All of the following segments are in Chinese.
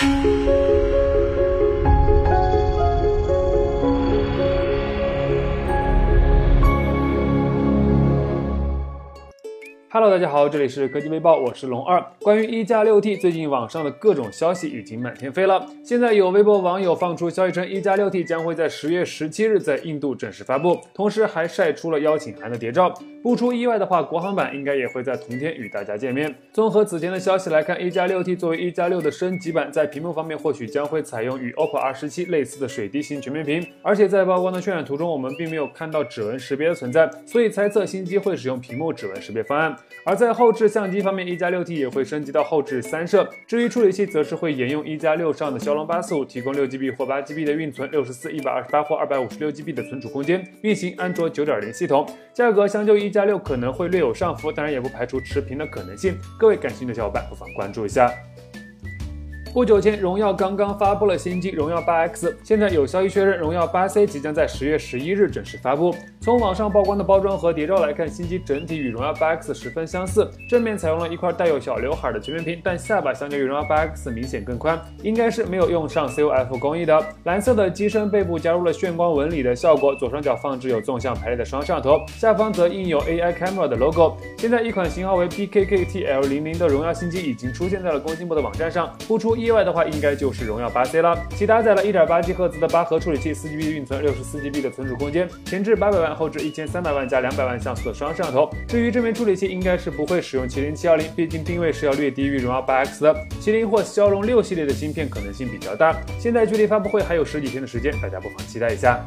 you Hello，大家好，这里是科技微报，我是龙二。关于一加六 T，最近网上的各种消息已经满天飞了。现在有微博网友放出消息称，一加六 T 将会在十月十七日在印度正式发布，同时还晒出了邀请函的谍照。不出意外的话，国行版应该也会在同天与大家见面。综合此前的消息来看，一加六 T 作为一加六的升级版，在屏幕方面或许将会采用与 OPPO R 十七类似的水滴型全面屏，而且在曝光的渲染图中，我们并没有看到指纹识别的存在，所以猜测新机会使用屏幕指纹识别方案。而在后置相机方面，一加六 T 也会升级到后置三摄。至于处理器，则是会沿用一加六上的骁龙八四五，提供六 GB 或八 GB 的运存，六十四、一百二十八或二百五十六 GB 的存储空间，运行安卓九点零系统。价格相较一加六可能会略有上浮，当然也不排除持平的可能性。各位感兴趣的小伙伴不妨关注一下。不久前，荣耀刚刚发布了新机荣耀八 X，现在有消息确认，荣耀八 C 即将在十月十一日正式发布。从网上曝光的包装和谍照来看，新机整体与荣耀八 X 十分相似，正面采用了一块带有小刘海的全面屏，但下巴相较于荣耀八 X 明显更宽，应该是没有用上 COF 工艺的。蓝色的机身背部加入了炫光纹理的效果，左上角放置有纵向排列的双摄像头，下方则印有 AI Camera 的 logo。现在一款型号为 PKKTL00 的荣耀新机已经出现在了工信部的网站上，不出意外的话，应该就是荣耀八 C 了。其搭载了 1.8G 赫兹的八核处理器，4GB 运存，64GB 的存储空间，前置八百万，后置一千三百万加两百万像素的双摄像头。至于这枚处理器，应该是不会使用麒麟七幺零，毕竟定位是要略低于荣耀八 X 的。麒麟或骁龙六系列的芯片可能性比较大。现在距离发布会还有十几天的时间，大家不妨期待一下。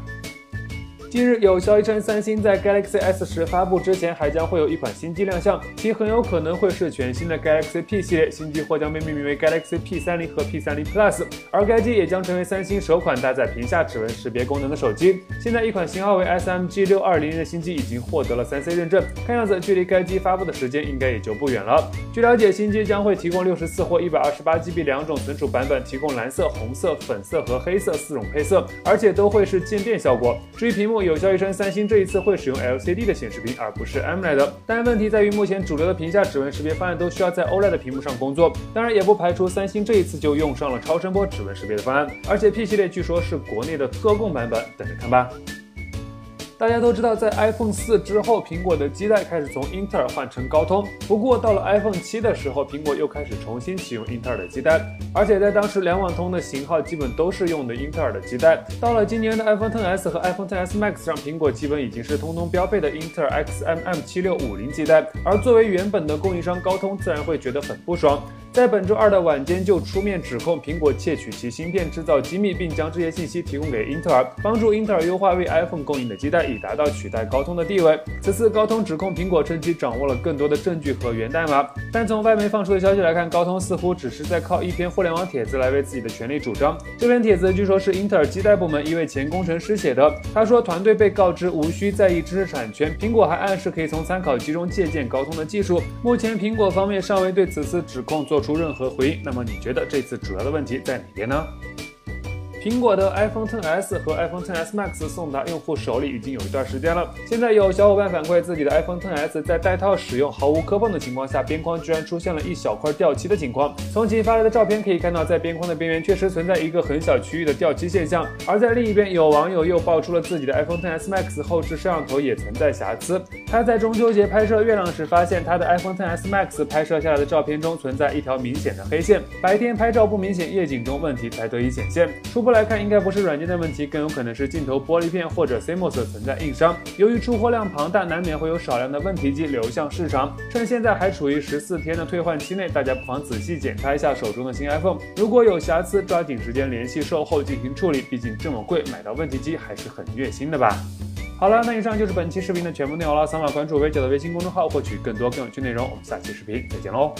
近日有消息称，三星在 Galaxy S 十发布之前，还将会有一款新机亮相，其很有可能会是全新的 Galaxy P 系列。新机或将被命名为 Galaxy P 三零和 P 三零 Plus，而该机也将成为三星首款搭载屏下指纹识别功能的手机。现在一款型号为 SMG 六二零的新机已经获得了三 C 认证，看样子距离该机发布的时间应该也就不远了。据了解，新机将会提供六十四或一百二十八 GB 两种存储版本，提供蓝色、红色、粉色和黑色四种配色，而且都会是渐变效果。至于屏幕，有消息称三星这一次会使用 LCD 的显示屏，而不是 AMOLED。但问题在于，目前主流的屏下指纹识别方案都需要在 OLED 屏幕上工作。当然，也不排除三星这一次就用上了超声波指纹识别的方案。而且 P 系列据说是国内的特供版本，等着看吧。大家都知道，在 iPhone 四之后，苹果的基带开始从英特尔换成高通。不过到了 iPhone 七的时候，苹果又开始重新启用英特尔的基带，而且在当时两网通的型号基本都是用的英特尔的基带。到了今年的 iPhone XS 和 iPhone XS Max 上，苹果基本已经是通通标配的英特尔 XMM 七六五零基带。而作为原本的供应商，高通自然会觉得很不爽。在本周二的晚间就出面指控苹果窃取其芯片制造机密，并将这些信息提供给英特尔，帮助英特尔优化为 iPhone 供应的基带，以达到取代高通的地位。此次高通指控苹果趁机掌握了更多的证据和源代码，但从外媒放出的消息来看，高通似乎只是在靠一篇互联网帖子来为自己的权利主张。这篇帖子据说是英特尔基带部门一位前工程师写的。他说，团队被告知无需在意知识产权，苹果还暗示可以从参考集中借鉴高通的技术。目前苹果方面尚未对此次指控做。出任何回应，那么你觉得这次主要的问题在哪边呢？苹果的 iPhone XS 和 iPhone XS Max 送达用户手里已经有一段时间了。现在有小伙伴反馈，自己的 iPhone XS 在带套使用毫无磕碰的情况下，边框居然出现了一小块掉漆的情况。从其发来的照片可以看到，在边框的边缘确实存在一个很小区域的掉漆现象。而在另一边，有网友又爆出了自己的 iPhone XS Max 后置摄像头也存在瑕疵。他在中秋节拍摄月亮时，发现他的 iPhone XS Max 拍摄下来的照片中存在一条明显的黑线。白天拍照不明显，夜景中问题才得以显现。初步来看，应该不是软件的问题，更有可能是镜头玻璃片或者 CMOS 存在硬伤。由于出货量庞大，难免会有少量的问题机流向市场。趁现在还处于十四天的退换期内，大家不妨仔细检查一下手中的新 iPhone，如果有瑕疵，抓紧时间联系售后进行处理。毕竟这么贵，买到问题机还是很虐心的吧。好了，那以上就是本期视频的全部内容了。扫码关注微九的微信公众号，获取更多更有趣内容。我们下期视频再见喽。